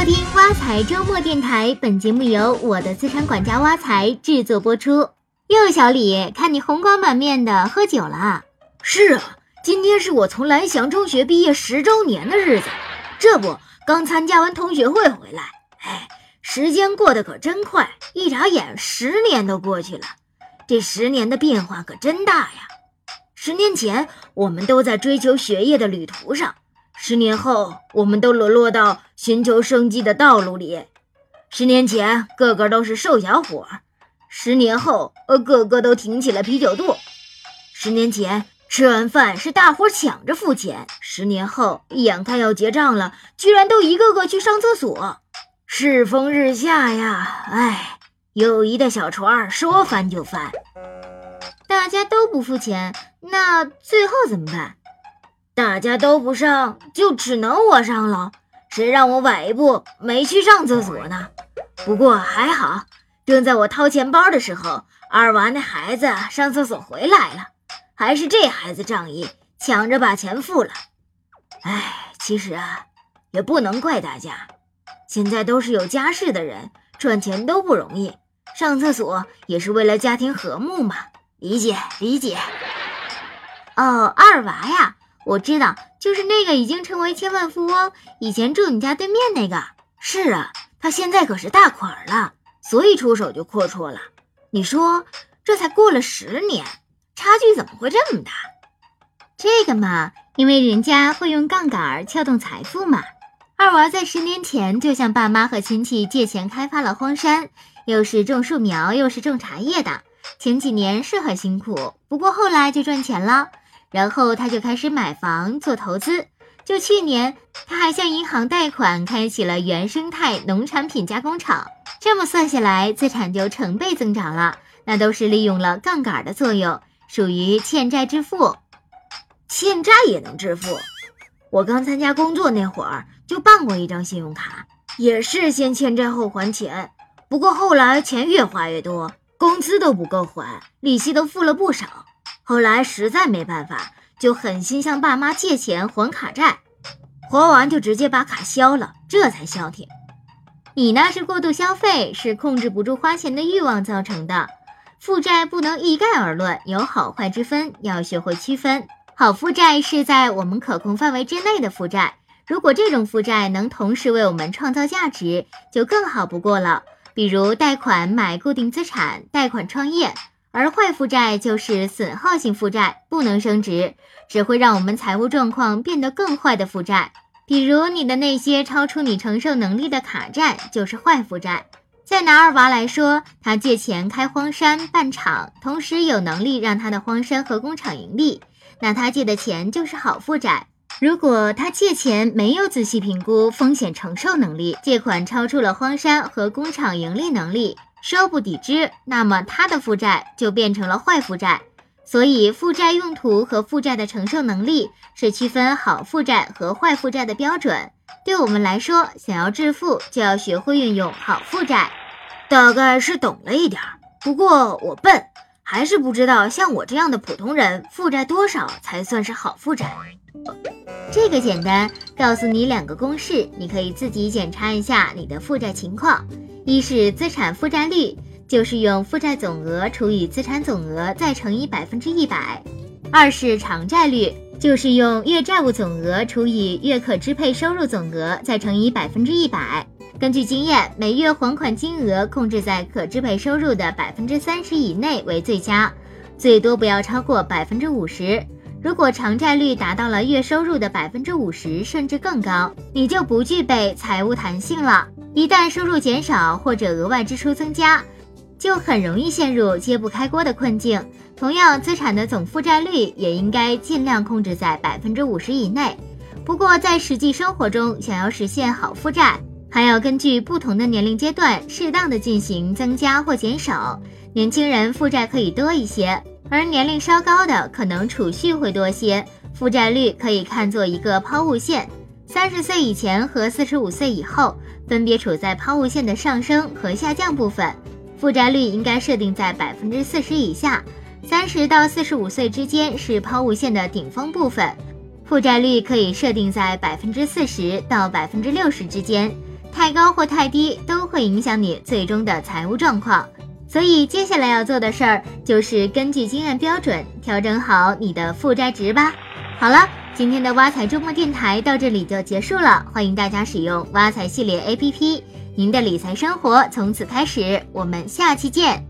收听挖财周末电台，本节目由我的资产管家挖财制作播出。哟，小李，看你红光满面的，喝酒了？是啊，今天是我从蓝翔中学毕业十周年的日子，这不刚参加完同学会回来。哎，时间过得可真快，一眨眼十年都过去了。这十年的变化可真大呀！十年前，我们都在追求学业的旅途上。十年后，我们都沦落到寻求生计的道路里。十年前，个个都是瘦小伙；十年后，呃，个个都挺起了啤酒肚。十年前，吃完饭是大伙抢着付钱；十年后，眼看要结账了，居然都一个个去上厕所。世风日下呀！哎，友谊的小船说翻就翻。大家都不付钱，那最后怎么办？大家都不上，就只能我上了。谁让我晚一步没去上厕所呢？不过还好，正在我掏钱包的时候，二娃那孩子上厕所回来了，还是这孩子仗义，抢着把钱付了。哎，其实啊，也不能怪大家，现在都是有家室的人，赚钱都不容易，上厕所也是为了家庭和睦嘛，理解理解。哦，二娃呀。我知道，就是那个已经成为千万富翁，以前住你家对面那个。是啊，他现在可是大款了，所以出手就阔绰了。你说，这才过了十年，差距怎么会这么大？这个嘛，因为人家会用杠杆撬动财富嘛。二娃在十年前就向爸妈和亲戚借钱开发了荒山，又是种树苗，又是种茶叶的。前几年是很辛苦，不过后来就赚钱了。然后他就开始买房做投资，就去年他还向银行贷款开启了原生态农产品加工厂，这么算下来资产就成倍增长了。那都是利用了杠杆的作用，属于欠债致富。欠债也能致富？我刚参加工作那会儿就办过一张信用卡，也是先欠债后还钱，不过后来钱越花越多，工资都不够还，利息都付了不少。后来实在没办法，就狠心向爸妈借钱还卡债，还完就直接把卡消了，这才消停。你那是过度消费，是控制不住花钱的欲望造成的。负债不能一概而论，有好坏之分，要学会区分。好负债是在我们可控范围之内的负债，如果这种负债能同时为我们创造价值，就更好不过了。比如贷款买固定资产，贷款创业。而坏负债就是损耗性负债，不能升值，只会让我们财务状况变得更坏的负债。比如你的那些超出你承受能力的卡债，就是坏负债。再拿二娃来说，他借钱开荒山办厂，同时有能力让他的荒山和工厂盈利，那他借的钱就是好负债。如果他借钱没有仔细评估风险承受能力，借款超出了荒山和工厂盈利能力。收不抵支，那么他的负债就变成了坏负债。所以，负债用途和负债的承受能力是区分好负债和坏负债的标准。对我们来说，想要致富，就要学会运用好负债。大概是懂了一点，不过我笨，还是不知道像我这样的普通人负债多少才算是好负债。这个简单，告诉你两个公式，你可以自己检查一下你的负债情况。一是资产负债率，就是用负债总额除以资产总额再乘以百分之一百；二是偿债率，就是用月债务总额除以月可支配收入总额再乘以百分之一百。根据经验，每月还款金额控制在可支配收入的百分之三十以内为最佳，最多不要超过百分之五十。如果偿债率达到了月收入的百分之五十甚至更高，你就不具备财务弹性了。一旦收入减少或者额外支出增加，就很容易陷入揭不开锅的困境。同样，资产的总负债率也应该尽量控制在百分之五十以内。不过，在实际生活中，想要实现好负债，还要根据不同的年龄阶段，适当的进行增加或减少。年轻人负债可以多一些。而年龄稍高的可能储蓄会多些，负债率可以看作一个抛物线，三十岁以前和四十五岁以后分别处在抛物线的上升和下降部分，负债率应该设定在百分之四十以下。三十到四十五岁之间是抛物线的顶峰部分，负债率可以设定在百分之四十到百分之六十之间。太高或太低都会影响你最终的财务状况。所以接下来要做的事儿就是根据经验标准调整好你的负债值吧。好了，今天的挖财周末电台到这里就结束了，欢迎大家使用挖财系列 APP，您的理财生活从此开始。我们下期见。